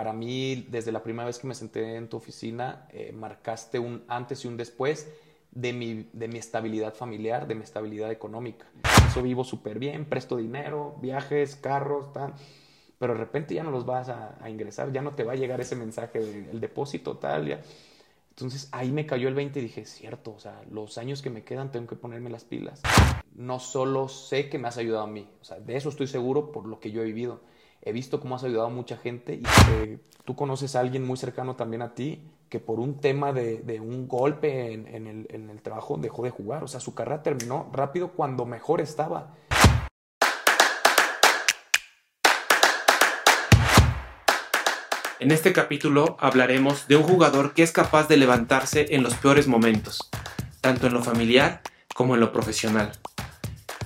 para mí, desde la primera vez que me senté en tu oficina, eh, marcaste un antes y un después de mi, de mi estabilidad familiar, de mi estabilidad económica. Eso vivo súper bien, presto dinero, viajes, carros, tal. Pero de repente ya no los vas a, ingresar, ya no te va a llegar ese mensaje del depósito, tal. Ya. Entonces ahí me cayó el 20 y dije, cierto, o sea, los años que me quedan tengo que ponerme las pilas. No solo sé que me has ayudado a mí, o sea, de eso estoy seguro por lo que yo he vivido. He visto cómo has ayudado a mucha gente y que tú conoces a alguien muy cercano también a ti que por un tema de, un golpe en, el, en el trabajo dejó de jugar. O sea, su carrera terminó rápido cuando mejor estaba. En este capítulo hablaremos de un jugador que es capaz de levantarse en los peores momentos, tanto en lo familiar como en lo profesional.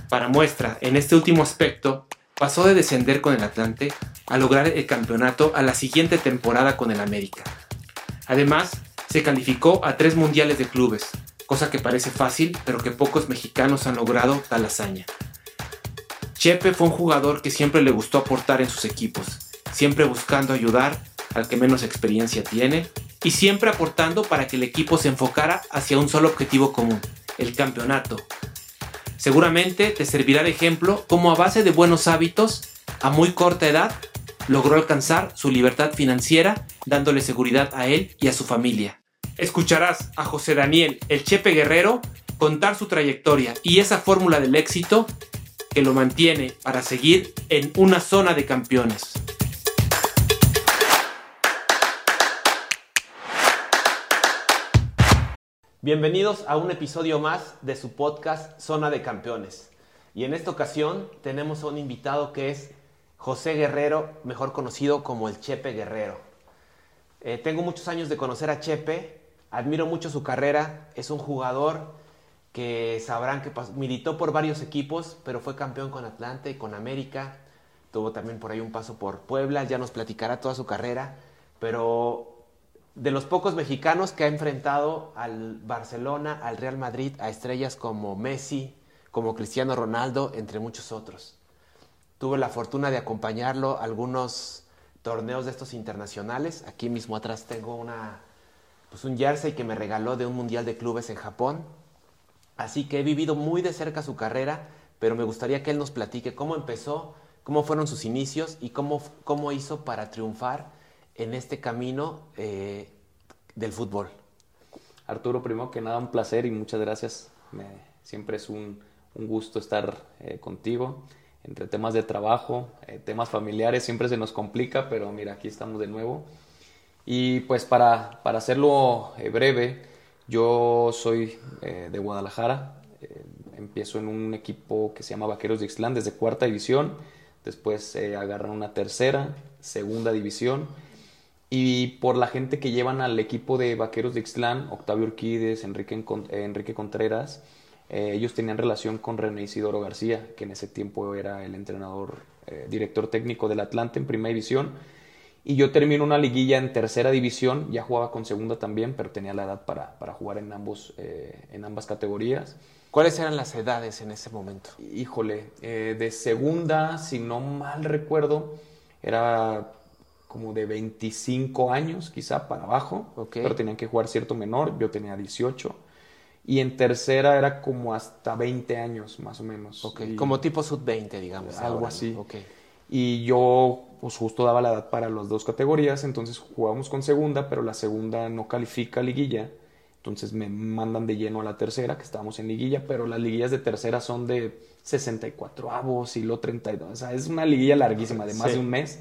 Para muestra, en este último aspecto, pasó de descender con el Atlante a lograr el campeonato a la siguiente temporada con el América. Además, se calificó a tres mundiales de clubes, cosa que parece fácil, pero que pocos mexicanos han logrado tal hazaña. Chepe fue un jugador que siempre le gustó aportar en sus equipos, siempre buscando ayudar al que menos experiencia tiene y siempre aportando para que el equipo se enfocara hacia un solo objetivo común, el campeonato. Seguramente te servirá de ejemplo cómo a base de buenos hábitos, a muy corta edad, logró alcanzar su libertad financiera, dándole seguridad a él y a su familia. Escucharás a José Daniel, el Chepe Guerrero, contar su trayectoria y esa fórmula del éxito que lo mantiene para seguir en una zona de campeones. Bienvenidos a un episodio más de su podcast Zona de Campeones. Y en esta ocasión tenemos a un invitado que es José Guerrero, mejor conocido como el Chepe Guerrero. Eh, tengo muchos años de conocer a Chepe, admiro mucho su carrera, es un jugador que sabrán que militó por varios equipos, pero fue campeón con Atlante y con América, tuvo también por ahí un paso por Puebla, ya nos platicará toda su carrera, pero de los pocos mexicanos que ha enfrentado al Barcelona, al Real Madrid, a estrellas como Messi, como Cristiano Ronaldo, entre muchos otros. Tuve la fortuna de acompañarlo a algunos torneos de estos internacionales. Aquí mismo atrás tengo una, pues un jersey que me regaló de un mundial de clubes en Japón. Así que he vivido muy de cerca su carrera, pero me gustaría que él nos platique cómo empezó, cómo fueron sus inicios y cómo, cómo hizo para triunfar en este camino eh, del fútbol. Arturo, primero que nada, un placer y muchas gracias. siempre es un, gusto estar eh, contigo entre temas de trabajo, eh, temas familiares, siempre se nos complica, pero mira, aquí estamos de nuevo. Y pues para, para hacerlo eh, breve, yo soy eh, de Guadalajara, empiezo en un equipo que se llama Vaqueros de Ixtlán desde cuarta división, después agarran una tercera, segunda división, y por la gente que llevan al equipo de Vaqueros de Ixtlán, Octavio Urquides, Enrique, Enrique Contreras, eh, ellos tenían relación con René Isidoro García, que en ese tiempo era el entrenador, eh, director técnico del Atlante en primera división. Y yo termino una liguilla en tercera división, ya jugaba con segunda también, pero tenía la edad para, para jugar en, ambos, eh, en ambas categorías. ¿Cuáles eran las edades en ese momento? Híjole, de segunda, si no mal recuerdo, era como de 25 años quizá para abajo, pero tenían que jugar cierto menor, yo tenía 18 y en tercera era como hasta 20 años más o menos. como tipo sub-20, digamos. Algo así. Y yo pues justo daba la edad para las dos categorías, entonces jugábamos con segunda, pero la segunda no califica liguilla, entonces me mandan de lleno a la tercera, que estábamos en liguilla, pero las liguillas de tercera son de 64 avos y lo 32, o sea, es una liguilla larguísima, de más de un mes.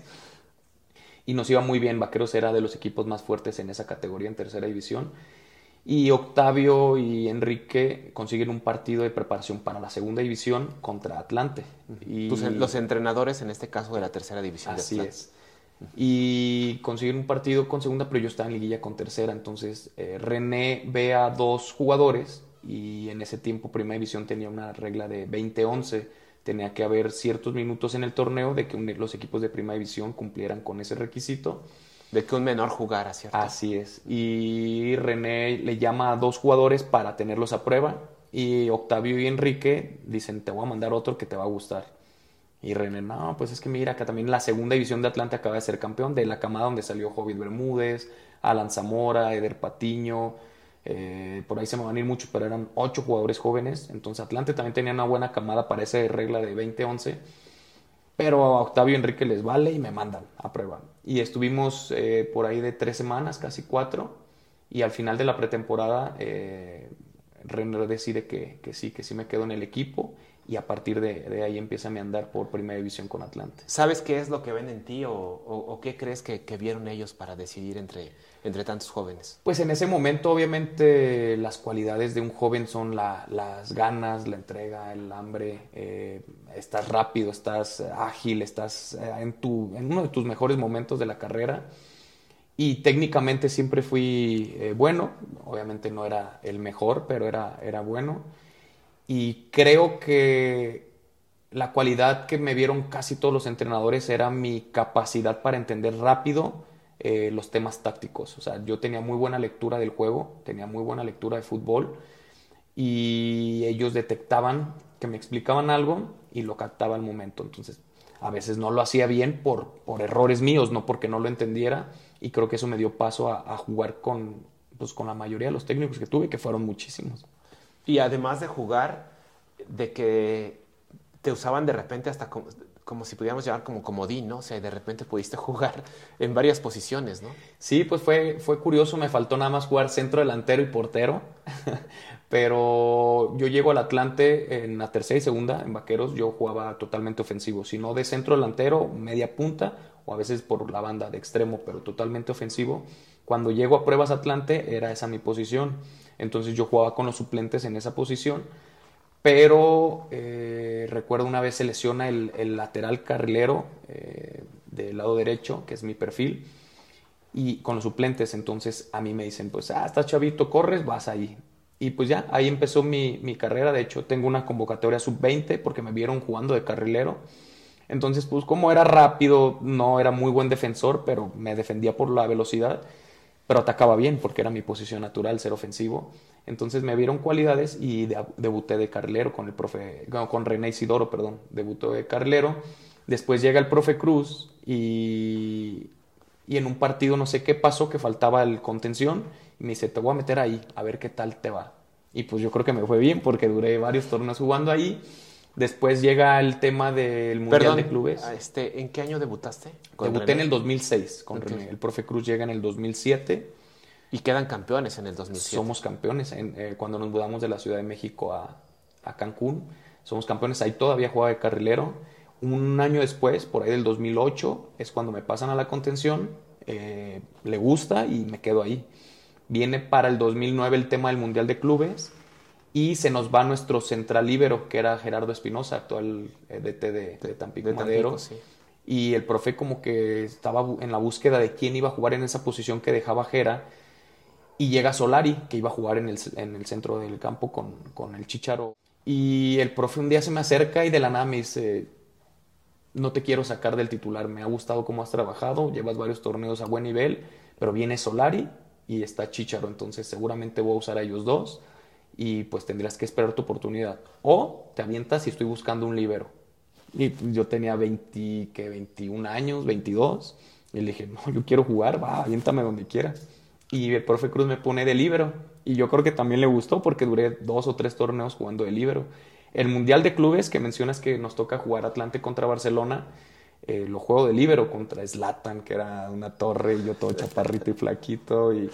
Y nos iba muy bien, Vaqueros era de los equipos más fuertes en esa categoría en tercera división y Octavio y Enrique consiguen un partido de preparación para la segunda división contra Atlante. Y... los entrenadores en este caso de la tercera división. Así es. Y consiguen un partido con segunda, pero yo estaba en liguilla con tercera. Entonces eh, René ve a dos jugadores y en ese tiempo primera división tenía una regla de 20-11. Tenía que haber ciertos minutos en el torneo de que los equipos de primera división cumplieran con ese requisito de que un menor jugara, ¿cierto? Así es. Y René le llama a dos jugadores para tenerlos a prueba. Y Octavio y Enrique dicen, te voy a mandar otro que te va a gustar. Y René, no, pues es que mira, que también la segunda división de Atlante acaba de ser campeón, de la camada donde salió Jovid Bermúdez, Alan Zamora, Eder Patiño, eh, por ahí se me van a ir muchos, pero eran ocho jugadores jóvenes, entonces Atlante también tenía una buena camada para esa regla de 20-11, pero a Octavio Enrique les vale y me mandan a prueba. Y estuvimos eh, por ahí de tres semanas, casi cuatro, y al final de la pretemporada eh, René decide que, que sí, que sí me quedo en el equipo y a partir de, ahí empieza mi andar por primera división con Atlante. ¿Sabes qué es lo que ven en ti o, qué crees que, vieron ellos para decidir entre, entre tantos jóvenes? Pues en ese momento obviamente las cualidades de un joven son las ganas, la entrega, el hambre, eh, estás rápido, estás ágil, estás eh, en, uno de tus mejores momentos de la carrera. Y técnicamente siempre fui eh, bueno, obviamente no era el mejor, pero era, era bueno. Y creo que la cualidad que me vieron casi todos los entrenadores era mi capacidad para entender rápido eh, los temas tácticos. O sea, yo tenía muy buena lectura del juego, tenía muy buena lectura de fútbol y ellos detectaban que me explicaban algo y lo captaba al momento. Entonces, a veces no lo hacía bien por, por errores míos, no porque no lo entendiera y creo que eso me dio paso a, a jugar con, pues, con la mayoría de los técnicos que tuve, que fueron muchísimos. Y además de jugar, de que te usaban de repente hasta como, si pudiéramos llamar como comodín, ¿no? O sea, de repente pudiste jugar en varias posiciones, ¿no? Sí, pues fue, fue curioso, me faltó nada más jugar centro delantero y portero, pero yo llego al Atlante en la tercera y segunda, en Vaqueros, yo jugaba totalmente ofensivo, si no de centro delantero, media punta, o a veces por la banda de extremo, pero totalmente ofensivo. Cuando llego a pruebas Atlante, era esa mi posición. Entonces yo jugaba con los suplentes en esa posición. Pero eh, recuerdo una vez se lesiona el, lateral carrilero eh, del lado derecho, que es mi perfil, y con los suplentes. Entonces a mí me dicen, pues, ah, estás chavito, corres, vas ahí. Y pues ya, ahí empezó mi, mi carrera. De hecho, tengo una convocatoria sub-20 porque me vieron jugando de carrilero. Entonces, pues como era rápido, no era muy buen defensor, pero me defendía por la velocidad pero atacaba bien porque era mi posición natural, ser ofensivo. Entonces me vieron cualidades y debuté de carrilero con el profe, con René Isidoro, perdón, debutó de carrilero. Después llega el profe Cruz y, y en un partido no sé qué pasó, que faltaba el contención, y me dice, te voy a meter ahí, a ver qué tal te va. Y pues yo creo que me fue bien porque duré varios torneos jugando ahí Después llega el tema del Mundial de Clubes. Este, ¿En qué año debutaste? Debuté en el 2006 con René. El profe Cruz llega en el 2007. Y quedan campeones en el 2007. Somos campeones eh, cuando nos mudamos de la Ciudad de México a, Cancún. Somos campeones. Ahí todavía jugaba de carrilero. Un año después, por ahí del 2008, es cuando me pasan a la contención. Eh, le gusta y me quedo ahí. Viene para el 2009 el tema del Mundial de Clubes y se nos va nuestro central líbero, que era Gerardo Espinosa, actual eh, DT de, de Tampico, Madero. Y el profe como que estaba en la búsqueda de quién iba a jugar en esa posición que dejaba Gera. Y llega Solari, que iba a jugar en el, en el centro del campo con, con, el Chicharo. Y el profe un día se me acerca y de la nada me dice, no te quiero sacar del titular, me ha gustado cómo has trabajado, llevas varios torneos a buen nivel, pero viene Solari y está Chicharo, entonces seguramente voy a usar a ellos dos y pues tendrías que esperar tu oportunidad. O te avientas y estoy buscando un libero. Y yo tenía 20, que 21 años, 22. Y le dije, no, yo quiero jugar, va, aviéntame donde quieras. Y el profe Cruz me pone de libero. Y yo creo que también le gustó porque duré dos o tres torneos jugando de libero. El Mundial de Clubes que mencionas que nos toca jugar Atlante contra Barcelona, eh, lo juego de libero contra Slatan, que era una torre, y yo todo chaparrito y flaquito. Y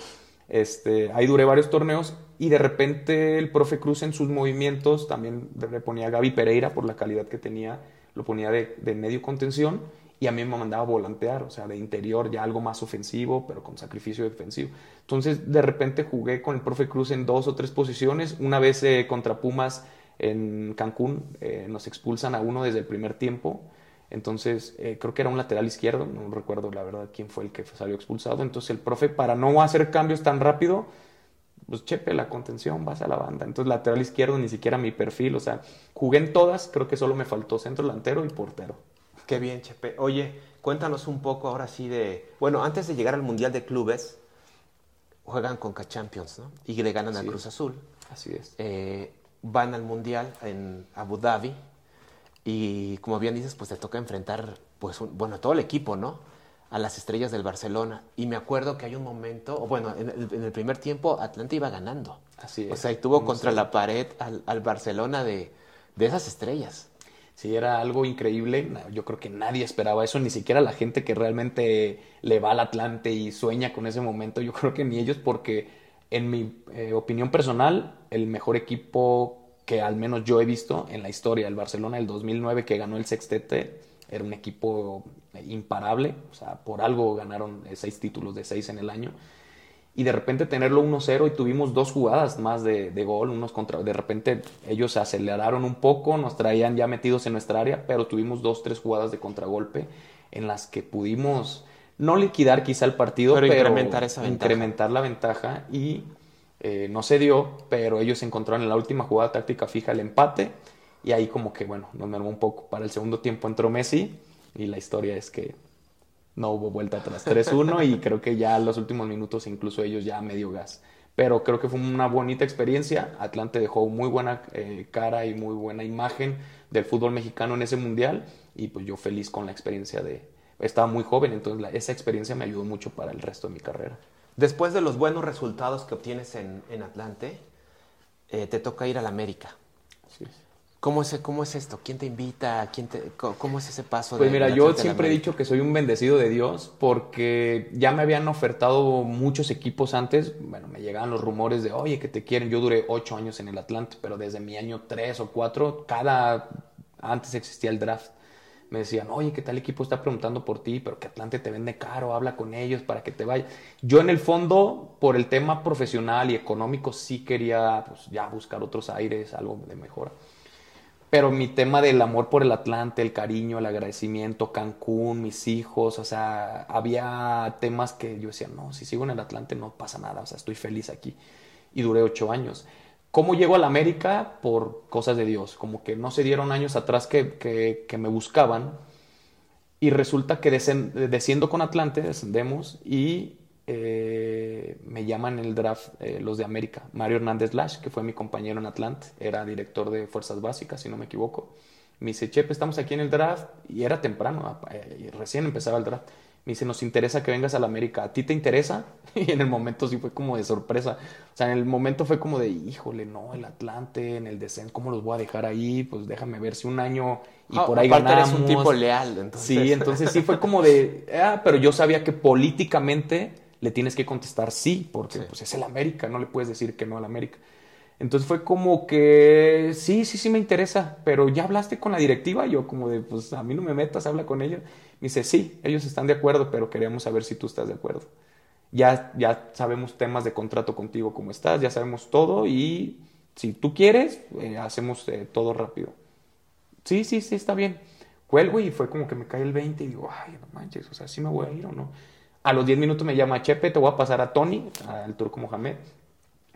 este, ahí duré varios torneos y de repente el profe Cruz en sus movimientos también le ponía Gaby Pereira por la calidad que tenía, lo ponía de, medio contención y a mí me mandaba a volantear, o sea, de interior ya algo más ofensivo, pero con sacrificio defensivo. Entonces, de repente jugué con el profe Cruz en dos o tres posiciones. Una vez eh, contra Pumas en Cancún eh, nos expulsan a uno desde el primer tiempo entonces, eh, creo que era un lateral izquierdo, no recuerdo la verdad quién fue el que salió expulsado. Entonces, el profe, para no hacer cambios tan rápido, pues chepe la contención, vas a la banda. Entonces, lateral izquierdo, ni siquiera mi perfil, o sea, jugué en todas, creo que solo me faltó centro delantero y portero. Qué bien, Chepe. Oye, cuéntanos un poco ahora sí de. Bueno, antes de llegar al Mundial de Clubes, juegan con Champions, ¿no? Y le ganan al Cruz Azul. Así es. Eh, van al Mundial en Abu Dhabi y como bien dices, pues te toca enfrentar, pues, un- bueno, todo el equipo, ¿no? A las estrellas del Barcelona. Y me acuerdo que hay un momento, o bueno, en el, en el primer tiempo Atlanta iba ganando. Así O es. sea, y tuvo contra la pared al, al Barcelona de, de esas estrellas. Sí, era algo increíble. Yo creo que nadie esperaba eso, ni siquiera la gente que realmente le va al Atlante y sueña con ese momento. Yo creo que ni ellos, porque en mi eh, opinión personal, el mejor equipo que al menos yo he visto en la historia, el Barcelona del 2009 que ganó el sextete, era un equipo imparable. O sea, por algo ganaron eh, seis títulos de seis en el año y de repente tenerlo 1-0 y tuvimos dos jugadas más de, de gol, unos contra, de repente ellos se aceleraron un poco, nos traían ya metidos en nuestra área, pero tuvimos dos, tres jugadas de contragolpe en las que pudimos no liquidar quizá el partido, Pero pero, incrementar esa ventaja. incrementar la ventaja y eh, no se dio, pero ellos encontraron en la última jugada táctica fija el empate y ahí como que bueno, nos mermó un poco. Para el segundo tiempo entró Messi y la historia es que no hubo vuelta atrás 3-1 y creo que ya los últimos minutos incluso ellos ya medio gas. Pero creo que fue una bonita experiencia. Atlante dejó muy buena eh, cara y muy buena imagen del fútbol mexicano en ese mundial y pues yo feliz con la experiencia de... Estaba muy joven, entonces esa experiencia me ayudó mucho para el resto de mi carrera. Después de los buenos resultados que obtienes en, en Atlante, eh, te toca ir a la América. ¿Cómo es, ¿Cómo es esto? ¿Quién te invita? ¿Quién te, ¿Cómo es ese paso? Pues de- mira, del yo siempre he dicho que soy un bendecido de Dios porque ya me habían ofertado muchos equipos antes. Bueno, me llegaban los rumores de, oye, que te quieren. Yo duré ocho años en el Atlante, pero desde mi año tres o cuatro, cada... Antes existía el draft. Me decían, oye, que tal equipo está preguntando por ti, pero que Atlante te vende caro, habla con ellos para que te vaya. Yo en el fondo, por el tema profesional y económico, sí quería pues, ya buscar otros aires, algo de mejora. Pero mi tema del amor por el Atlante, el cariño, el agradecimiento, Cancún, mis hijos, o sea, había temas que yo decía, no, si sigo en el Atlante no pasa nada, o sea, estoy feliz aquí. Y duré ocho años. ¿Cómo llego a la América? Por cosas de Dios, como que no se dieron años atrás que, que, que me buscaban y resulta que desciendo con Atlante, descendemos y eh, me llaman el draft eh, los de América. Mario Hernández Lash, que fue mi compañero en Atlante, era director de Fuerzas Básicas, si no me equivoco. Me dice, Chepe, estamos aquí en el draft y era temprano, eh, recién empezaba el draft. Me dice, nos interesa que vengas a la América. ¿A ti te interesa? Y en el momento sí fue como de sorpresa. O sea, en el momento fue como de, híjole, no, el Atlante, en el descenso, ¿cómo los voy a dejar ahí? Pues déjame ver si un año y Ah, por ahí ganamos. eres un tipo leal, entonces. Sí, entonces sí fue como de, ah, pero yo sabía que políticamente le tienes que contestar sí, porque Sí. pues es el América, no le puedes decir que no al América. Entonces fue como que, sí, sí, sí me interesa, pero ya hablaste con la directiva, yo como de, pues a mí no me metas, habla con ellos. Me dice, sí, ellos están de acuerdo, pero queríamos saber si tú estás de acuerdo. Ya, ya sabemos temas de contrato contigo, cómo estás, ya sabemos todo y si tú quieres, eh, hacemos eh, todo rápido. Sí, sí, sí, está bien. Cuelgo y fue como que me cae el 20 y digo, ay, no manches, o sea, ¿sí me voy a ir o no? A los 10 minutos me llama Chepe, te voy a pasar a Tony, al turco Mohamed.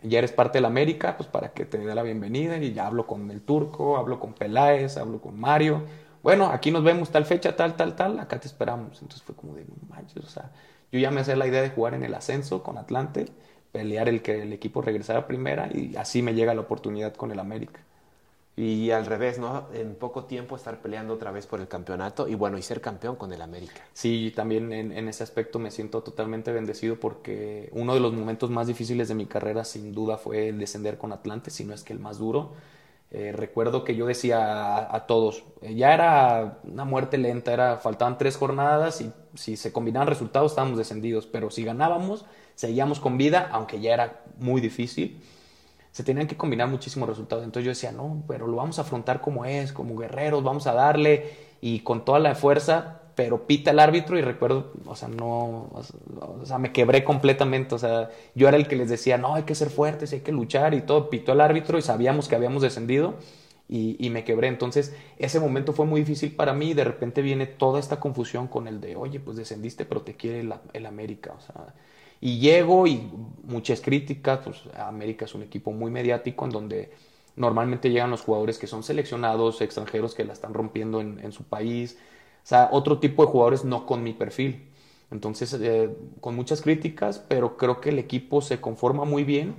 Ya eres parte de la América, pues para que te dé la bienvenida y ya hablo con el turco, hablo con Peláez, hablo con Mario. Bueno, aquí nos vemos tal fecha, tal, tal, tal, acá te esperamos. Entonces fue como de, manches, o sea, yo ya me hacía la idea de jugar en el ascenso con Atlante, pelear el que el equipo regresara primera y así me llega la oportunidad con el América. Y al revés, ¿no? En poco tiempo estar peleando otra vez por el campeonato y bueno, y ser campeón con el América. Sí, también en, en, ese aspecto me siento totalmente bendecido porque uno de los momentos más difíciles de mi carrera sin duda fue el descender con Atlante, si no es que el más duro. Eh, recuerdo que yo decía a, a todos, eh, ya era una muerte lenta, era, faltaban tres jornadas y si se combinaban resultados estábamos descendidos, pero si ganábamos seguíamos con vida, aunque ya era muy difícil se tenían que combinar muchísimos resultados. Entonces yo decía, no, pero lo vamos a afrontar como es, como guerreros, vamos a darle y con toda la fuerza, pero pita el árbitro y recuerdo, o sea, no, o sea, me quebré completamente, o sea, yo era el que les decía, no, hay que ser fuertes, hay que luchar y todo, pitó el árbitro y sabíamos que habíamos descendido y, y me quebré. Entonces ese momento fue muy difícil para mí y de repente viene toda esta confusión con el de, oye, pues descendiste, pero te quiere el, el América, o sea y llego y muchas críticas, pues América es un equipo muy mediático en donde normalmente llegan los jugadores que son seleccionados, extranjeros que la están rompiendo en, su país, o sea, otro tipo de jugadores no con mi perfil. Entonces, eh, con muchas críticas, pero creo que el equipo se conforma muy bien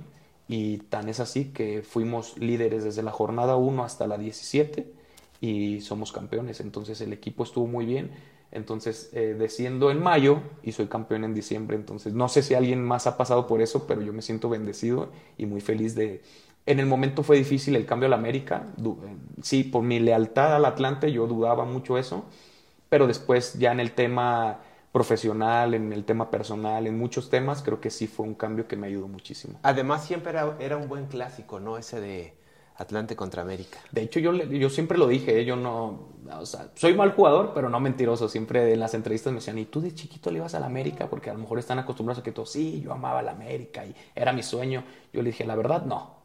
y tan es así que fuimos líderes desde la jornada 1 hasta la 17 y somos campeones. Entonces el equipo estuvo muy bien. Entonces eh, desciendo en mayo y soy campeón en diciembre. Entonces no sé si alguien más ha pasado por eso, pero yo me siento bendecido y muy feliz de... En el momento fue difícil el cambio a la América. Eh, sí, por mi lealtad al Atlante yo dudaba mucho eso, pero después ya en el tema profesional, en el tema personal, en muchos temas, creo que sí fue un cambio que me ayudó muchísimo. Además siempre era, era un buen clásico, ¿no? Ese de Atlante contra América. De hecho, yo, yo siempre lo dije, ¿eh? yo no, o sea, soy mal jugador, pero no mentiroso. Siempre en las entrevistas me decían, ¿y tú de chiquito le ibas a la América? Porque a lo mejor están acostumbrados a que todo, sí, yo amaba la América y era mi sueño. Yo le dije, la verdad, no.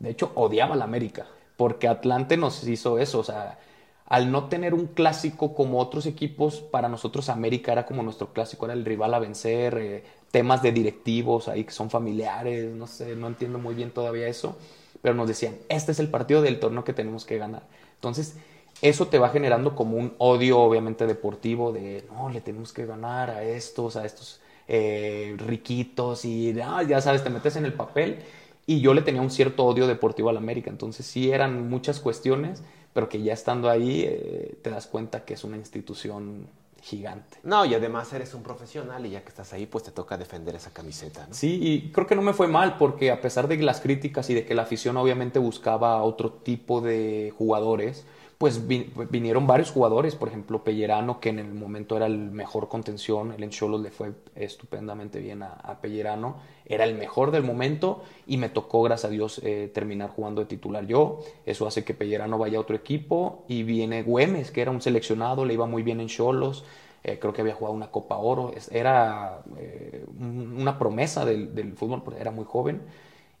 De hecho, odiaba la América, porque Atlante nos hizo eso, o sea, al no tener un clásico como otros equipos, para nosotros América era como nuestro clásico, era el rival a vencer, eh, temas de directivos ahí que son familiares, no sé, no entiendo muy bien todavía eso pero nos decían, este es el partido del torneo que tenemos que ganar. Entonces, eso te va generando como un odio, obviamente, deportivo de, no, le tenemos que ganar a estos, a estos eh, riquitos y ya sabes, te metes en el papel. Y yo le tenía un cierto odio deportivo al América. Entonces, sí eran muchas cuestiones, pero que ya estando ahí eh, te das cuenta que es una institución gigante. No, y además eres un profesional y ya que estás ahí, pues te toca defender esa camiseta. Sí, y creo que no me fue mal porque a pesar de las críticas y de que la afición obviamente buscaba otro tipo de jugadores, pues vinieron varios jugadores, por ejemplo Pellerano, que en el momento era el mejor contención, el Encholos le fue estupendamente bien a, Pellerano, era el mejor del momento y me tocó, gracias a Dios, eh, terminar jugando de titular yo, eso hace que Pellerano vaya a otro equipo y viene Güemes, que era un seleccionado, le iba muy bien en Cholos, eh, creo que había jugado una Copa Oro, era eh, una promesa del, del fútbol, era muy joven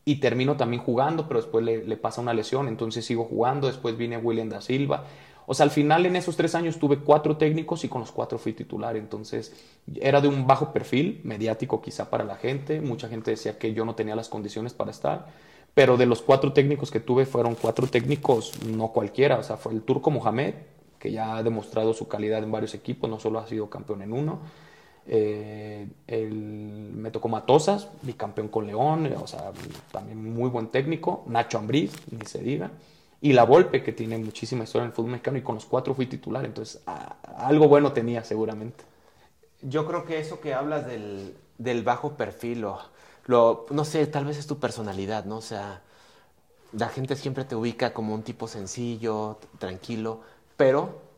y termino también jugando, pero después le, pasa una lesión, entonces sigo jugando, después viene William da Silva. O sea, al final en esos tres años tuve cuatro técnicos y con los cuatro fui titular, entonces era de un bajo perfil, mediático quizá para la gente, mucha gente decía que yo no tenía las condiciones para estar, pero de los cuatro técnicos que tuve fueron cuatro técnicos, no cualquiera, o sea, fue el turco Mohamed, que ya ha demostrado su calidad en varios equipos, no solo ha sido campeón en uno, eh, me tocó Matosas, bicampeón con León, o sea, también muy buen técnico. Nacho Ambriz, ni se diga. Y La Volpe, que tiene muchísima historia en el fútbol mexicano, y con los cuatro fui titular, entonces algo bueno tenía seguramente. Yo creo que eso que hablas del, del bajo perfil, o, lo, no sé, tal vez es tu personalidad, ¿no? O sea, la gente siempre te ubica como un tipo sencillo, tranquilo, pero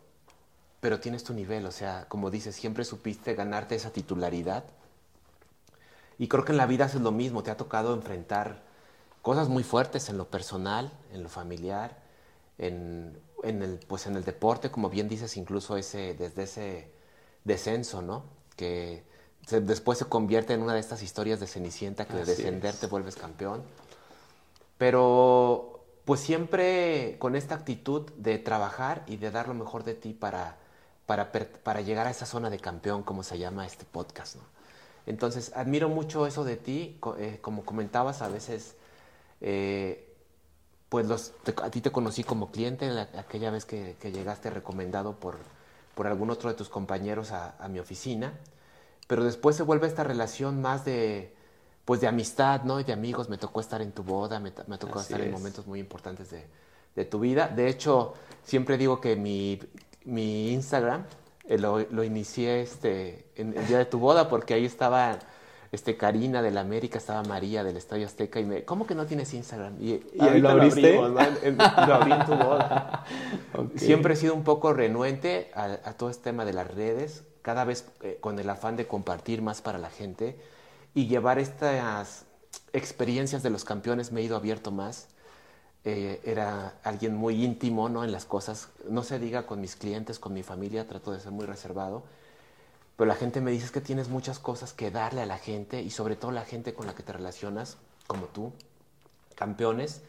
pero tienes tu nivel, o sea, como dices, siempre supiste ganarte esa titularidad. Y creo que en la vida es lo mismo, te ha tocado enfrentar cosas muy fuertes en lo personal, en lo familiar, en, el, pues en el deporte, como bien dices, incluso ese, desde ese descenso, ¿no? Que después se convierte en una de estas historias de Cenicienta que de descender te vuelves campeón. Pero pues siempre con esta actitud de trabajar y de dar lo mejor de ti para para, llegar a esa zona de campeón, como se llama este podcast. ¿no? Entonces, admiro mucho eso de ti, eh, como comentabas, a veces, eh, pues los, a ti te conocí como cliente aquella vez que, llegaste recomendado por, por algún otro de tus compañeros a, mi oficina, pero después se vuelve esta relación más de, pues de amistad, ¿no? Y de amigos, me tocó estar en tu boda, me, tocó estar en momentos muy importantes de, de tu vida. De hecho, siempre digo que mi, mi Instagram eh, lo, lo, inicié este, en el día de tu boda porque ahí estaba este, Karina de la América, estaba María del Estadio Azteca y me, ¿cómo que no tienes Instagram? Y, y lo abriste? Lo, abrí en tu boda. Siempre he sido un poco renuente a, todo este tema de las redes, cada vez eh, con el afán de compartir más para la gente y llevar estas experiencias de los campeones me he ido abierto más eh, era alguien muy íntimo ¿no? en las cosas. No se diga con mis clientes, con mi familia, trato de ser muy reservado. Pero la gente me dice que tienes muchas cosas que darle a la gente y sobre todo la gente con la que te relacionas, como tú, campeones.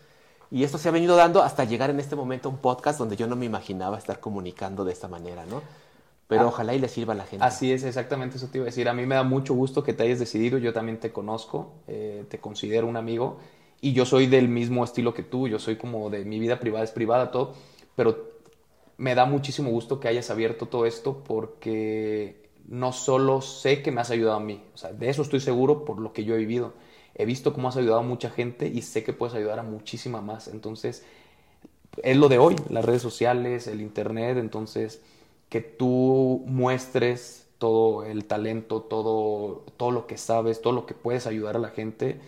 Y esto se ha venido dando hasta llegar en este momento a un podcast donde yo no me imaginaba estar comunicando de esta manera, ¿no? Pero ah, ojalá y le sirva a la gente. Así es, exactamente eso te iba a decir. A mí me da mucho gusto que te hayas decidido. Yo también te conozco, eh, te considero un amigo y yo soy del mismo estilo que tú, yo soy como de mi vida privada es privada, todo, pero me da muchísimo gusto que hayas abierto todo esto porque no solo sé que me has ayudado a mí, o sea, de eso estoy seguro por lo que yo he vivido. He visto cómo has ayudado a mucha gente y sé que puedes ayudar a muchísima más. Entonces, es lo de hoy, las redes sociales, el internet, entonces que tú muestres todo el talento, todo, todo lo que sabes, todo lo que puedes ayudar a la gente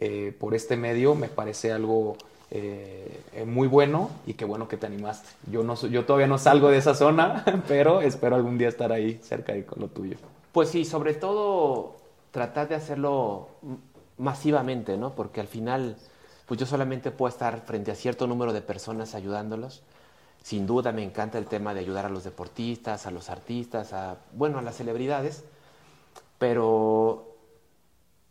eh, por este medio, me parece algo eh, muy bueno y qué bueno que te animaste. Yo, no, yo todavía no salgo de esa zona, pero espero algún día estar ahí cerca de lo tuyo. Pues sí, sobre todo tratar de hacerlo masivamente, ¿no? Porque al final, pues yo solamente puedo estar frente a cierto número de personas ayudándolos. Sin duda me encanta el tema de ayudar a los deportistas, a los artistas, a, bueno, a las celebridades, pero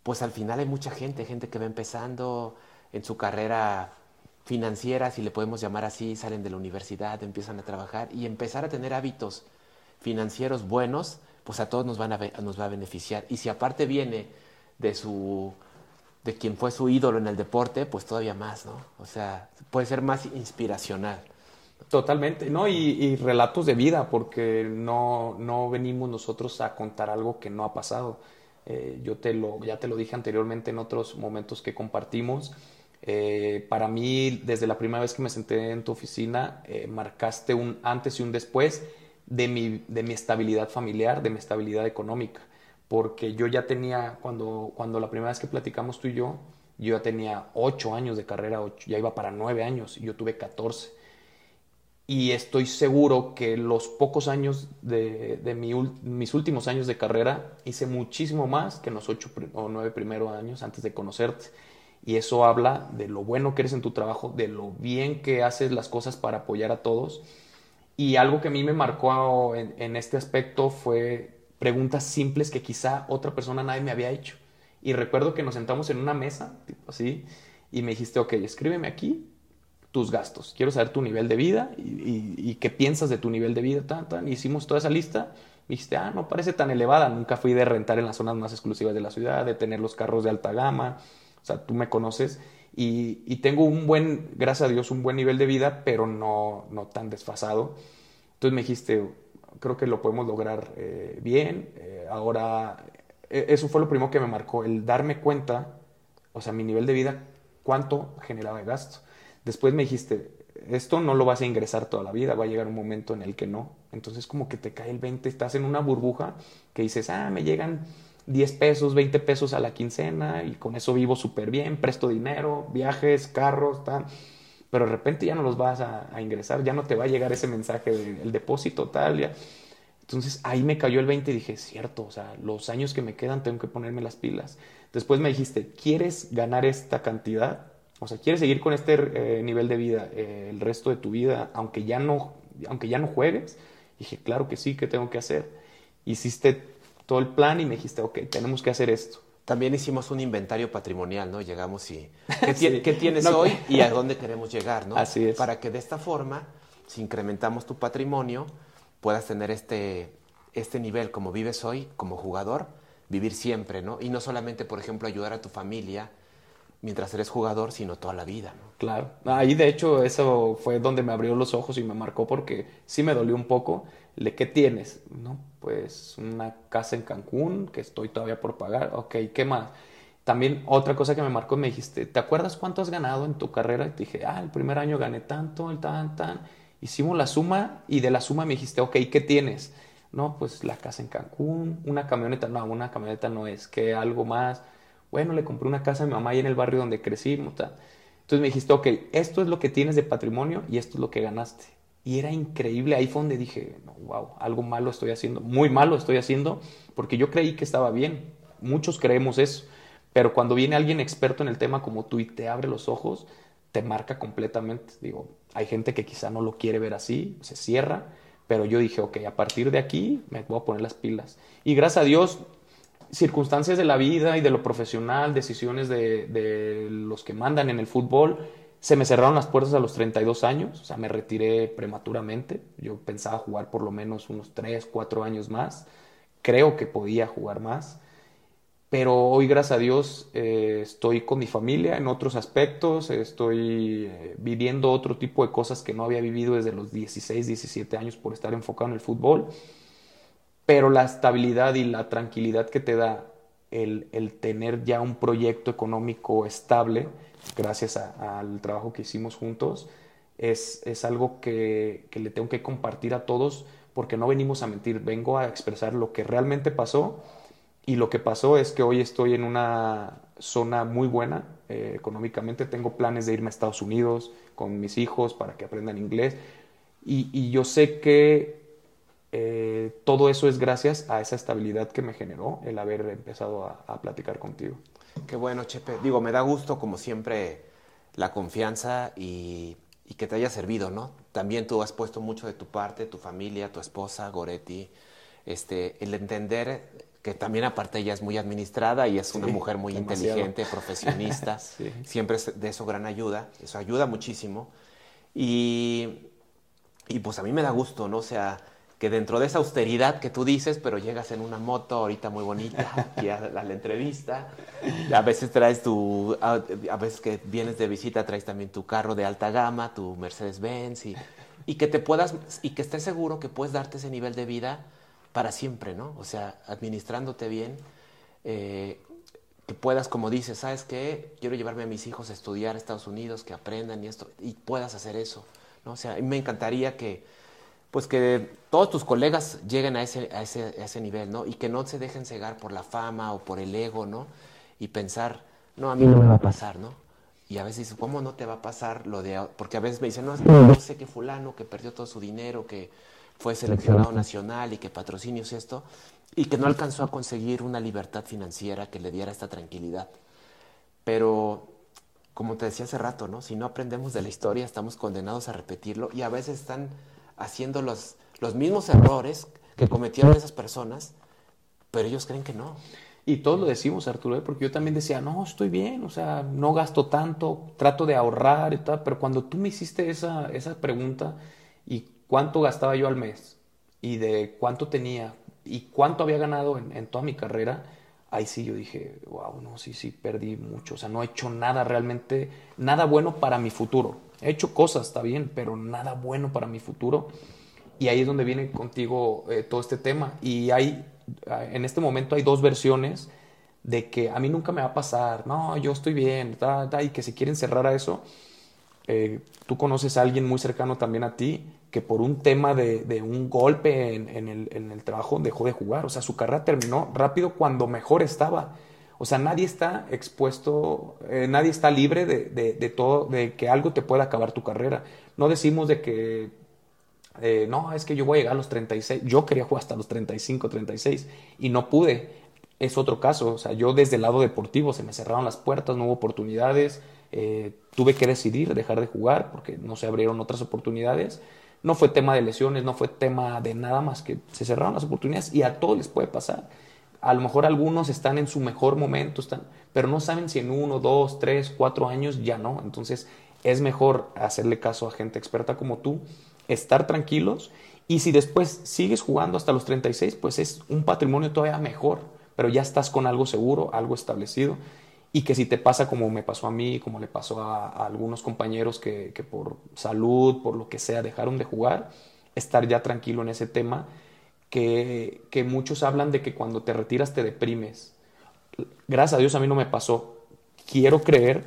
pues al final hay mucha gente, gente que va empezando en su carrera financiera, si le podemos llamar así, salen de la universidad, empiezan a trabajar y empezar a tener hábitos financieros buenos, pues a todos nos, van a, va a beneficiar. Y si aparte viene de su de quien fue su ídolo en el deporte, pues todavía más, ¿no? O sea, puede ser más inspiracional. Totalmente, ¿no? Y, relatos de vida, porque no, no, venimos nosotros a contar algo que no ha pasado. Eh, yo te lo, ya te lo dije anteriormente en otros momentos que compartimos. Eh, para mí, desde la primera vez que me senté en tu oficina, eh, marcaste un antes y un después de mi, de mi estabilidad familiar, de mi estabilidad económica porque yo ya tenía, cuando, cuando la primera vez que platicamos tú y yo, yo ya tenía ocho años de carrera, ya iba para nueve años, y yo tuve 14. Y estoy seguro que los pocos años de, de mi, mis últimos años de carrera hice muchísimo más que los ocho o nueve primeros años antes de conocerte. Y eso habla de lo bueno que eres en tu trabajo, de lo bien que haces las cosas para apoyar a todos. Y algo que a mí me marcó en, en este aspecto fue preguntas simples que quizá otra persona nadie me había hecho. Y recuerdo que nos sentamos en una mesa, tipo así, y me dijiste, ok, escríbeme aquí tus gastos. Quiero saber tu nivel de vida y, qué piensas de tu nivel de vida. Tan, tan. hicimos toda esa lista. Me dijiste, ah, no parece tan elevada. Nunca fui de rentar en las zonas más exclusivas de la ciudad, de tener los carros de alta gama. O sea, tú me conoces. Y, tengo un buen, gracias a Dios, un buen nivel de vida, pero no, no tan desfasado. Entonces me dijiste, creo que lo podemos lograr eh, bien. Eh, ahora, e, eso fue lo primero que me marcó, el darme cuenta, o sea, mi nivel de vida, cuánto generaba de gasto. Después me dijiste, esto no lo vas a ingresar toda la vida, va a llegar un momento en el que no. Entonces como que te cae el 20, estás en una burbuja que dices, ah, me llegan 10 pesos, 20 pesos a la quincena y con eso vivo súper bien, presto dinero, viajes, carros, tal pero de repente ya no los vas a, ingresar, ya no te va a llegar ese mensaje del depósito tal, ya. Entonces ahí me cayó el 20 y dije, cierto, o sea, los años que me quedan tengo que ponerme las pilas. Después me dijiste, ¿quieres ganar esta cantidad? O sea, ¿quieres seguir con este eh, nivel de vida eh, el resto de tu vida, aunque ya, no, aunque ya no juegues? dije, claro que sí, ¿qué tengo que hacer? Hiciste todo el plan y me dijiste, ok, tenemos que hacer esto. También hicimos un inventario patrimonial, ¿no? Llegamos y ¿qué, tienes hoy y a dónde queremos llegar, ¿no? Así es. Para que de esta forma, si incrementamos tu patrimonio, puedas tener este, este nivel como vives hoy como jugador, vivir siempre, ¿no? Y no solamente, por ejemplo, ayudar a tu familia mientras eres jugador, sino toda la vida, ¿no? Claro. Ahí, de hecho, eso fue donde me abrió los ojos y me marcó porque sí me dolió un poco. ¿Le qué tienes? No, pues una casa en Cancún que estoy todavía por pagar. Ok, ¿qué más? También otra cosa que me marcó, me dijiste, ¿te acuerdas cuánto has ganado en tu carrera? Y te dije, ah, el primer año gané tanto, el tan, tan. Hicimos la suma y de la suma me dijiste, ok, ¿qué tienes? No, pues la casa en Cancún, una camioneta, no, una camioneta no es, que algo más. Bueno, le compré una casa a mi mamá ahí en el barrio donde crecimos. Tal. Entonces me dijiste, ok, esto es lo que tienes de patrimonio y esto es lo que ganaste. Y era increíble, ahí fue donde dije, wow, algo malo estoy haciendo, muy malo estoy haciendo, porque yo creí que estaba bien. Muchos creemos eso, pero cuando viene alguien experto en el tema como tú y te abre los ojos, te marca completamente. Digo, hay gente que quizá no lo quiere ver así, se cierra, pero yo dije, ok, a partir de aquí me voy a poner las pilas. Y gracias a Dios, circunstancias de la vida y de lo profesional, decisiones de, de los que mandan en el fútbol, se me cerraron las puertas a los 32 años, o sea, me retiré prematuramente. Yo pensaba jugar por lo menos unos 3, 4 años más. Creo que podía jugar más. Pero hoy, gracias a Dios, eh, estoy con mi familia en otros aspectos, estoy eh, viviendo otro tipo de cosas que no había vivido desde los 16, 17 años por estar enfocado en el fútbol. Pero la estabilidad y la tranquilidad que te da el, el tener ya un proyecto económico estable, gracias al trabajo que hicimos juntos, es, es algo que, que le tengo que compartir a todos porque no venimos a mentir, vengo a expresar lo que realmente pasó y lo que pasó es que hoy estoy en una zona muy buena eh, económicamente, tengo planes de irme a Estados Unidos con mis hijos para que aprendan inglés y, y yo sé que eh, todo eso es gracias a esa estabilidad que me generó el haber empezado a, a, platicar contigo. Qué bueno, Chepe. Digo, me da gusto, como siempre, la confianza y, y, que te haya servido, ¿no? También tú has puesto mucho de tu parte, tu familia, tu esposa, Goretti, este, el entender que también aparte ella es muy administrada y es sí, una mujer muy demasiado. inteligente, profesionista, sí. siempre es de eso gran ayuda, eso ayuda muchísimo. Y, y pues a mí me da gusto, ¿no? O sea, que dentro de esa austeridad que tú dices, pero llegas en una moto ahorita muy bonita aquí a, a la entrevista, a veces traes tu, a, a, veces que vienes de visita traes también tu carro de alta gama, tu Mercedes-Benz y, y que te puedas, y que estés seguro que puedes darte ese nivel de vida para siempre, ¿no? O sea, administrándote bien, eh, que puedas, como dices, ¿sabes qué? Quiero llevarme a mis hijos a estudiar a Estados Unidos, que aprendan y esto, y puedas hacer eso, ¿no? O sea, a mí me encantaría que pues que todos tus colegas lleguen a ese, a ese, a ese nivel, ¿no? Y que no se dejen cegar por la fama o por el ego, ¿no? Y pensar, no, a mí no me va a pasar, ¿no? Y a veces dices, ¿cómo no te va a pasar lo de...? Porque a veces me dicen, no, es que no sé que fulano que perdió todo su dinero, que fue seleccionado nacional y que patrocinios esto, y que no alcanzó a conseguir una libertad financiera que le diera esta tranquilidad. Pero, como te decía hace rato, ¿no? Si no aprendemos de la historia, estamos condenados a repetirlo y a veces están haciendo los, los mismos errores que cometieron esas personas, pero ellos creen que no. Y todos lo decimos, Arturo, ¿eh? porque yo también decía, no, estoy bien, o sea, no gasto tanto, trato de ahorrar y tal, pero cuando tú me hiciste esa, esa pregunta y cuánto gastaba yo al mes y de cuánto tenía y cuánto había ganado en, en toda mi carrera, ahí sí yo dije, wow, no, sí, sí, perdí mucho, o sea, no he hecho nada realmente, nada bueno para mi futuro. He hecho cosas, está bien, pero nada bueno para mi futuro. Y ahí es donde viene contigo eh, todo este tema. Y hay, en este momento hay dos versiones de que a mí nunca me va a pasar, no, yo estoy bien, ta, ta, y que se quieren cerrar a eso. Eh, tú conoces a alguien muy cercano también a ti que por un tema de, un golpe en, el, trabajo dejó de jugar. O sea, su carrera terminó rápido cuando mejor estaba. O sea, nadie está expuesto, eh, nadie está libre de, todo, de que algo te pueda acabar tu carrera. No decimos de que, eh, no, es que yo voy a llegar a los 36. Yo quería jugar hasta los 35, 36 y no pude. Es otro caso. O sea, yo desde el lado deportivo se me cerraron las puertas, no hubo oportunidades. Eh, tuve que decidir dejar de jugar porque no se abrieron otras oportunidades. No fue tema de lesiones, no fue tema de nada más que se cerraron las oportunidades y a todos les puede pasar a lo mejor algunos están en su mejor momento, están, pero no saben si en uno, dos, tres, cuatro años ya no. Entonces es mejor hacerle caso a gente experta como tú, estar tranquilos y si después sigues jugando hasta los 36, pues es un patrimonio todavía mejor, pero ya estás con algo seguro, algo establecido y que si te pasa como me pasó a mí, como le pasó a, algunos compañeros que, que por salud, por lo que sea, dejaron de jugar, estar ya tranquilo en ese tema que, que, muchos hablan de que cuando te retiras te deprimes. Gracias a Dios a mí no me pasó. Quiero creer,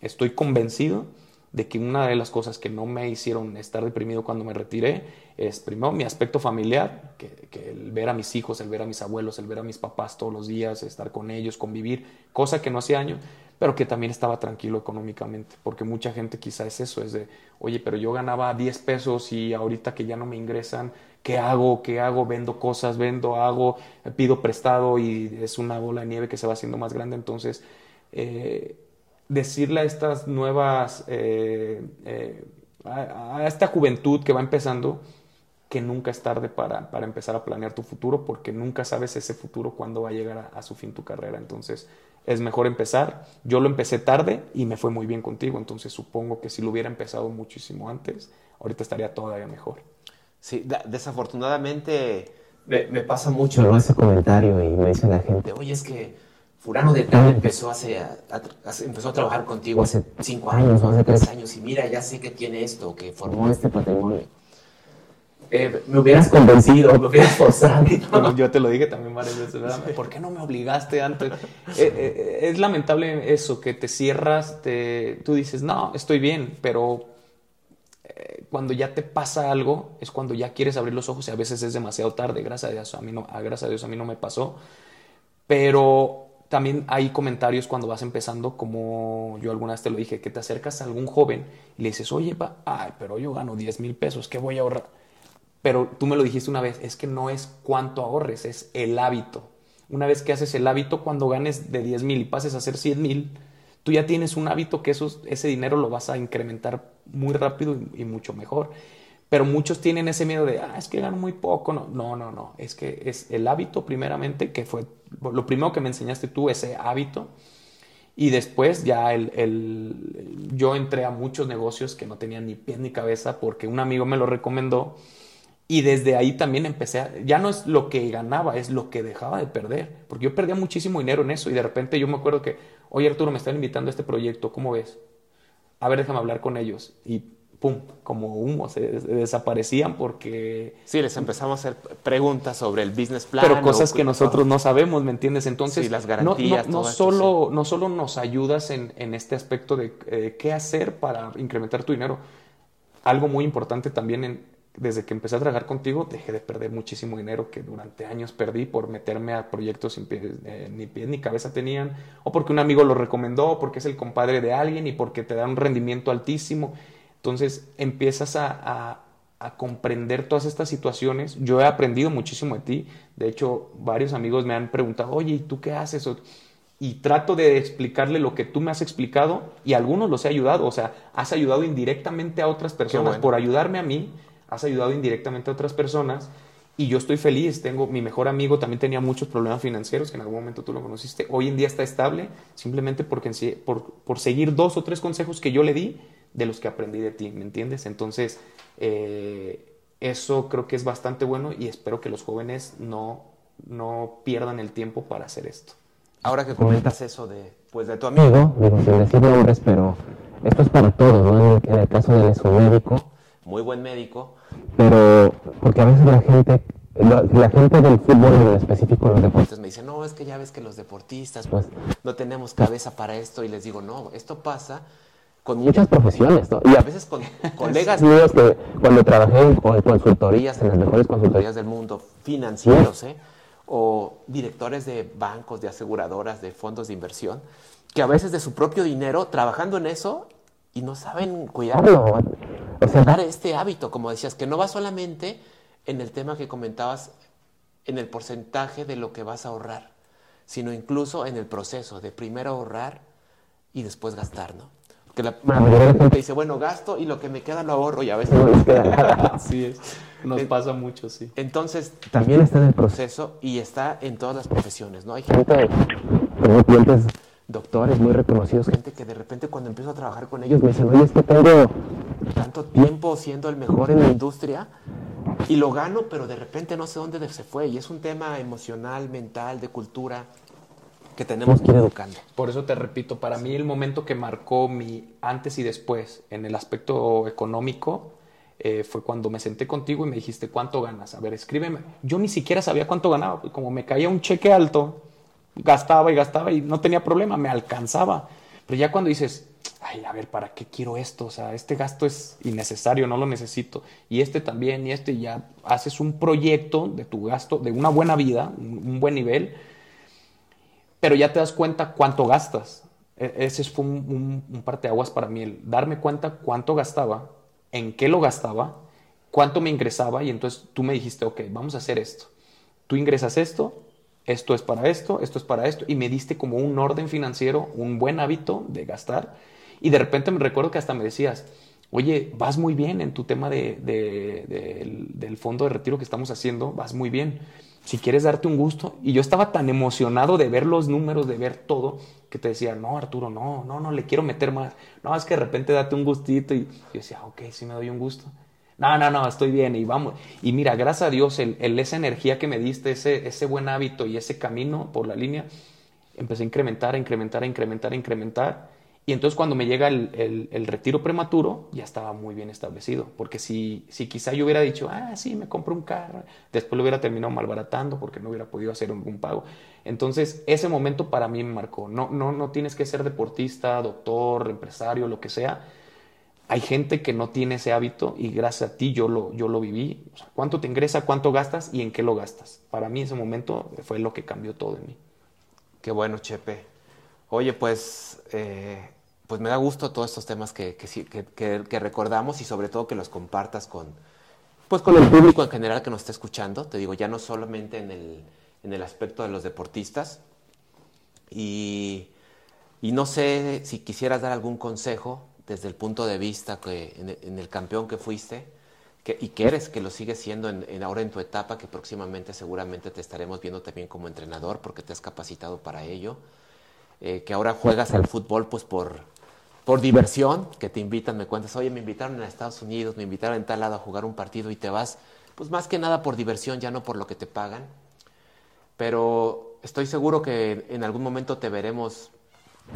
estoy convencido de que una de las cosas que no me hicieron estar deprimido cuando me retiré es primero mi aspecto familiar, que, el ver a mis hijos, el ver a mis abuelos, el ver a mis papás todos los días, estar con ellos, convivir, cosa que no hacía años, pero que también estaba tranquilo económicamente, porque mucha gente quizá es eso, es de, oye, pero yo ganaba 10 pesos y ahorita que ya no me ingresan, ¿qué hago? ¿Qué hago? Vendo cosas, vendo, hago, pido prestado y es una bola de nieve que se va haciendo más grande. Entonces, eh, decirle a estas nuevas, eh, eh, a, a, esta juventud que va empezando, que nunca es tarde para, para, empezar a planear tu futuro, porque nunca sabes ese futuro cuándo va a llegar a, a su fin tu carrera. Entonces, es mejor empezar. Yo lo empecé tarde y me fue muy bien contigo, entonces supongo que si lo hubiera empezado muchísimo antes, ahorita estaría todavía mejor. Sí, desafortunadamente me, me, pasa mucho ¿no? ese comentario y me dice la gente, oye, es que fulano de tal empezó, hace, a, a, empezó a trabajar contigo hace cinco años o hace tres años y mira, ya sé que tiene esto, que formó este patrimonio. Eh, me hubieras convencido, me hubieras forzado. ¿no? Yo te lo dije también varias veces, ¿verdad? ¿Por qué no me obligaste antes? eh, eh, es lamentable eso, que te cierras, te, tú dices, no, estoy bien, pero eh, cuando ya te pasa algo, es cuando ya quieres abrir los ojos y a veces es demasiado tarde. Gracias a Dios a mí no, a, gracias a Dios a mí no me pasó. Pero también hay comentarios cuando vas empezando, como yo alguna vez te lo dije, que te acercas a algún joven y le dices, oye, pa, ay, pero yo gano 10 mil pesos, ¿qué voy a ahorrar? Pero tú me lo dijiste una vez, es que no es cuánto ahorres, es el hábito. Una vez que haces el hábito, cuando ganes de 10 mil y pases a hacer 100 mil, tú ya tienes un hábito que ese dinero lo vas a incrementar muy rápido y, mucho mejor. Pero muchos tienen ese miedo de, ah, es que gano muy poco. No, no, no, no. Es que es el hábito primeramente, que fue lo primero que me enseñaste tú, ese hábito. Y después ya el, el, yo entré a muchos negocios que no tenían ni pie ni cabeza porque un amigo me lo recomendó y desde ahí también empecé a, ya no es lo que ganaba, es lo que dejaba de perder, porque yo perdía muchísimo dinero en eso y de repente yo me acuerdo que, oye Arturo, me están invitando a este proyecto, ¿cómo ves? A ver, déjame hablar con ellos. Y pum, como humo, se, desaparecían porque... Sí, les empezamos a hacer preguntas sobre el business plan. Pero cosas que nosotros no sabemos, ¿me entiendes? Entonces, las garantías, no, no, solo, no solo nos ayudas en, en este aspecto de eh, qué hacer para incrementar tu dinero, algo muy importante también en, desde que empecé a trabajar contigo, dejé de perder muchísimo dinero que durante años perdí por meterme a proyectos sin eh, ni pies ni cabeza tenían, o porque un amigo lo recomendó, o porque es el compadre de alguien y porque te da un rendimiento altísimo. Entonces empiezas a, a, comprender todas estas situaciones. Yo he aprendido muchísimo de ti. De hecho, varios amigos me han preguntado, oye, ¿y tú qué haces? y trato de explicarle lo que tú me has explicado y a algunos los he ayudado. O sea, has ayudado indirectamente a otras personas por ayudarme a mí has ayudado indirectamente a otras personas y yo estoy feliz. Tengo mi mejor amigo también tenía muchos problemas financieros que en algún momento tú lo conociste. Hoy en día está estable simplemente porque por, por seguir dos o tres consejos que yo le di de los que aprendí de ti, ¿me entiendes? Entonces eh, eso creo que es bastante bueno y espero que los jóvenes no no pierdan el tiempo para hacer esto. Ahora que comentas eso de pues de tu amigo, digo sin decir nombres, pero esto es para todos, ¿no? En el caso de su médico muy buen médico, pero porque a veces la gente, la, gente del fútbol en específico los deportistas me dice, no, es que ya ves que los deportistas pues no tenemos cabeza para esto y les digo, no, esto pasa con muchas profesiones, ¿no? Y a veces con colegas míos que cuando trabajé en, consultorías, en las mejores consultorías del mundo, financieros, ¿eh? O directores de bancos, de aseguradoras, de fondos de inversión, que a veces de su propio dinero, trabajando en eso, y no saben cuidarlo. O sea, dar este hábito, como decías, que no va solamente en el tema que comentabas, en el porcentaje de lo que vas a ahorrar, sino incluso en el proceso de primero ahorrar y después gastar, ¿no? Porque la mayoría de la gente dice, bueno, gasto y lo que me queda lo ahorro y a veces no les queda nada. Así es, nos pasa mucho, sí. Entonces, también está en el proceso y está en todas las profesiones, ¿no? Hay gente, como clientes doctores muy reconocidos, gente que de repente cuando empiezo a trabajar con ellos me dicen, oye, es que tengo tanto tiempo siendo el mejor en la industria y lo gano, pero de repente no sé dónde se fue. Y es un tema emocional, mental, de cultura que tenemos que ir educando. Por eso te repito, para mí el momento que marcó mi antes y después en el aspecto económico eh, fue cuando me senté contigo y me dijiste, ¿cuánto ganas? A ver, escríbeme. Yo ni siquiera sabía cuánto ganaba, como me caía un cheque alto, gastaba y gastaba y no tenía problema, me alcanzaba. Pero ya cuando dices, ay, a ver, ¿para qué quiero esto? O sea, este gasto es innecesario, no lo necesito. Y este también, y este, ya haces un proyecto de tu gasto, de una buena vida, un, buen nivel, pero ya te das cuenta cuánto gastas. E, ese fue un, un, parteaguas para mí, el darme cuenta cuánto gastaba, en qué lo gastaba, cuánto me ingresaba, y entonces tú me dijiste, ok, vamos a hacer esto. Tú ingresas esto, esto es para esto, esto es para esto, y me diste como un orden financiero, un buen hábito de gastar, y de repente me recuerdo que hasta me decías, oye, vas muy bien en tu tema de, del fondo de retiro que estamos haciendo, vas muy bien, si quieres darte un gusto, y yo estaba tan emocionado de ver los números, de ver todo, que te decía, no, Arturo, no, no, no, le quiero meter más, no, es que de repente date un gustito, y yo decía, ok, sí me doy un gusto. No, no, no, estoy bien y vamos. Y mira, gracias a Dios, el, esa energía que me diste, ese, ese buen hábito y ese camino por la línea, empecé a incrementar, a incrementar, a incrementar, a incrementar. Y entonces cuando me llega el, el, retiro prematuro, ya estaba muy bien establecido. Porque si, si quizá yo hubiera dicho, ah, sí, me compro un carro, después lo hubiera terminado malbaratando porque no hubiera podido hacer ningún pago. Entonces, ese momento para mí me marcó. No, no, no tienes que ser deportista, doctor, empresario, lo que sea hay gente que no tiene ese hábito y gracias a ti yo lo, yo lo viví. ¿Cuánto te ingresa, cuánto gastas y en qué lo gastas? Para mí ese momento fue lo que cambió todo en mí. Qué bueno, Chepe. Oye, pues, eh, pues me da gusto todos estos temas que, que, que, recordamos y sobre todo que los compartas con, pues con el público en general que nos está escuchando. Te digo, ya no solamente en el, en el aspecto de los deportistas. Y, y no sé si quisieras dar algún consejo desde el punto de vista que en, el campeón que fuiste y que eres, que lo sigues siendo en, ahora en tu etapa, que próximamente seguramente te estaremos viendo también como entrenador porque te has capacitado para ello, eh, que ahora juegas al fútbol pues por, por diversión, que te invitan, me cuentas, oye, me invitaron a Estados Unidos, me invitaron en tal lado a jugar un partido y te vas, pues más que nada por diversión, ya no por lo que te pagan. Pero estoy seguro que en algún momento te veremos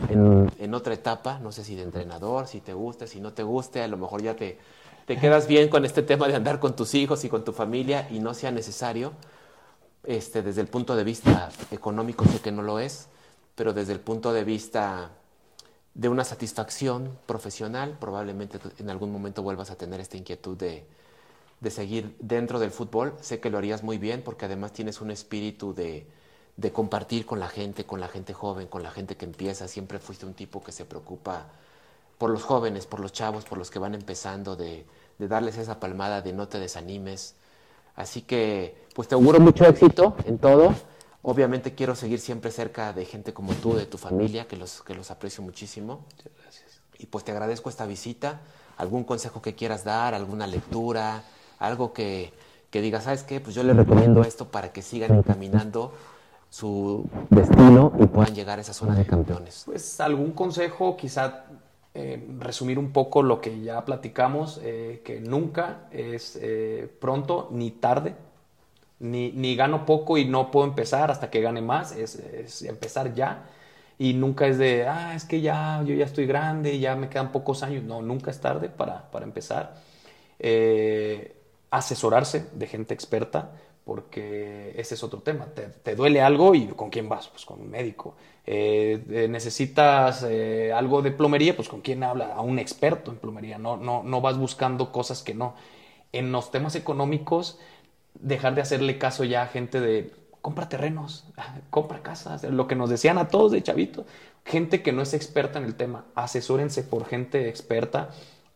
en, otra etapa, no sé si de entrenador, si te guste, si no te guste, a lo mejor ya te, te quedas bien con este tema de andar con tus hijos y con tu familia y no sea necesario. Este, desde el punto de vista económico sé que no lo es, pero desde el punto de vista de una satisfacción profesional, probablemente en algún momento vuelvas a tener esta inquietud de, de seguir dentro del fútbol. Sé que lo harías muy bien porque además tienes un espíritu de, de compartir con la gente, con la gente joven, con la gente que empieza. Siempre fuiste un tipo que se preocupa por los jóvenes, por los chavos, por los que van empezando, de, darles esa palmada de no te desanimes. Así que, pues te auguro mucho éxito en todo. Obviamente quiero seguir siempre cerca de gente como tú, de tu familia, que los, que los aprecio muchísimo. Muchas gracias. Y pues te agradezco esta visita. ¿Algún consejo que quieras dar? ¿Alguna lectura? Algo que, que digas, ¿sabes qué? Pues yo les recomiendo esto para que sigan encaminando su destino y puedan llegar a esa zona de campeones? Pues algún consejo, quizá eh, resumir un poco lo que ya platicamos, eh, que nunca es eh, pronto ni tarde, ni, ni, gano poco y no puedo empezar hasta que gane más, es, empezar ya. Y nunca es de, ah, es que ya, yo ya estoy grande, ya me quedan pocos años. No, nunca es tarde para, para empezar. asesorarse de gente experta, porque ese es otro tema. Te, duele algo y ¿con quién vas? Pues con un médico. Eh, eh, necesitas eh, algo de plomería, pues ¿con quién habla? A un experto en plomería. No, no, no vas buscando cosas que no. En los temas económicos, dejar de hacerle caso ya a gente de compra terrenos, compra casas, lo que nos decían a todos de chavito. Gente que no es experta en el tema, asesórense por gente experta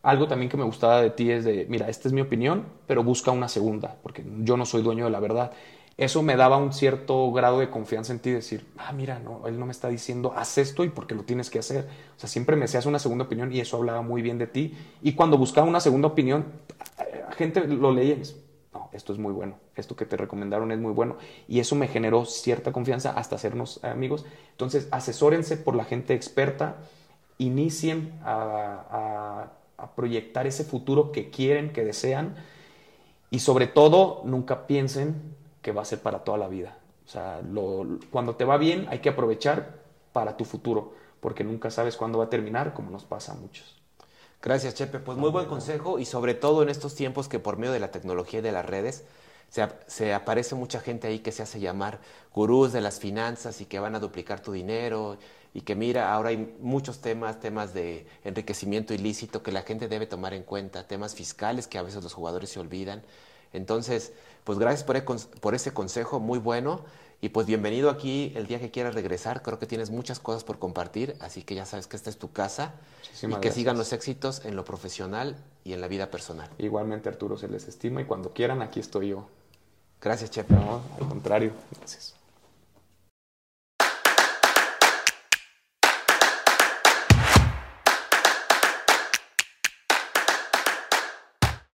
algo también que me gustaba de ti es de, mira, esta es mi opinión, pero busca una segunda, porque yo no soy dueño de la verdad. Eso me daba un cierto grado de confianza en ti, decir, ah, mira, no, él no me está diciendo, haz esto y porque lo tienes que hacer. O sea, siempre me hacías una segunda opinión y eso hablaba muy bien de ti. Y cuando buscaba una segunda opinión, gente lo leía esto es muy bueno, esto que te recomendaron es muy bueno. Y eso me generó cierta confianza hasta hacernos amigos. Entonces, asesórense por la gente experta, inicien a a proyectar ese futuro que quieren, que desean y sobre todo nunca piensen que va a ser para toda la vida. O sea, cuando te va bien hay que aprovechar para tu futuro, porque nunca sabes cuándo va a terminar, como nos pasa a muchos. Gracias, Chepe. Pues muy buen consejo y sobre todo en estos tiempos que por medio de la tecnología y de las redes se, se, aparece mucha gente ahí que se hace llamar gurús de las finanzas y que van a duplicar tu dinero y que mira, ahora hay muchos temas, temas de enriquecimiento ilícito que la gente debe tomar en cuenta, temas fiscales que a veces los jugadores se olvidan. Entonces, pues gracias por, e, por ese consejo muy bueno y pues bienvenido aquí el día que quieras regresar. Creo que tienes muchas cosas por compartir, así que ya sabes que esta es tu casa y que sigan los éxitos en lo profesional y en la vida personal. Igualmente Arturo se les estima y cuando quieran aquí estoy yo. Gracias, Chepe. No, al contrario. Gracias.